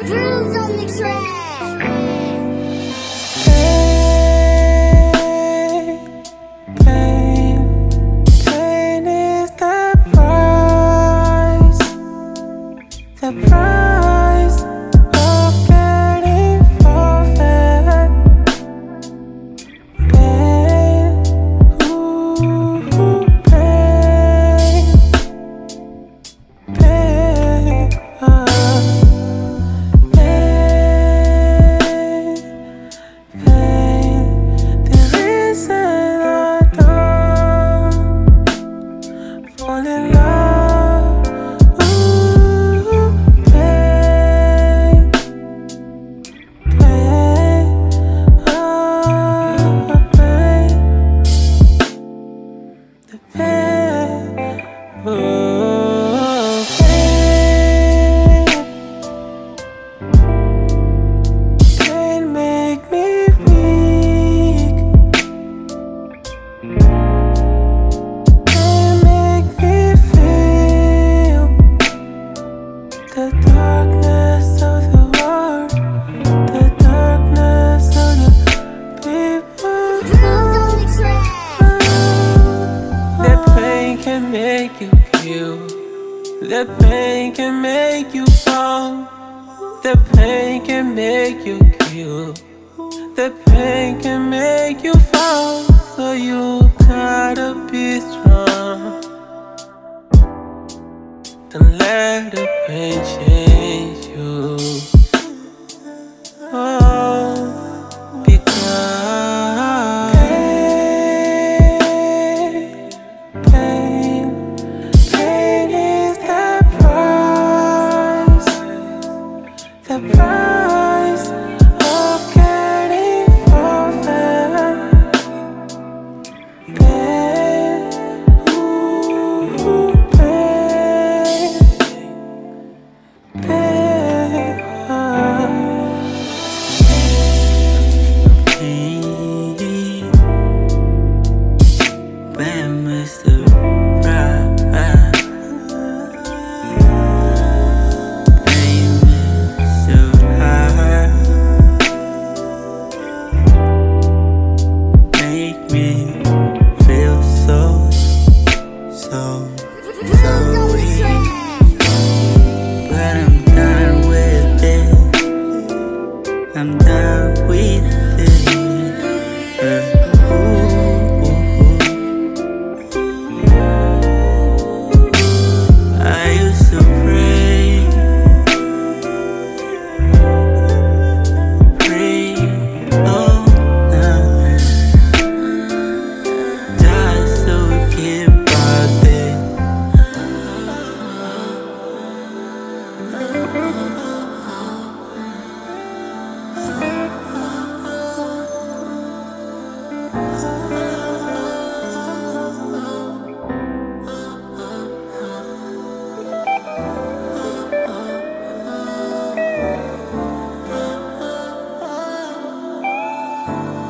grooves on the track. fall in love. Ooh, pain, pain, oh, pain, the pain. Ooh. The pain can make you strong. The pain can make you kill. The pain can make you fall. So you gotta be strong. Don't let the pain change. Mr. Bye.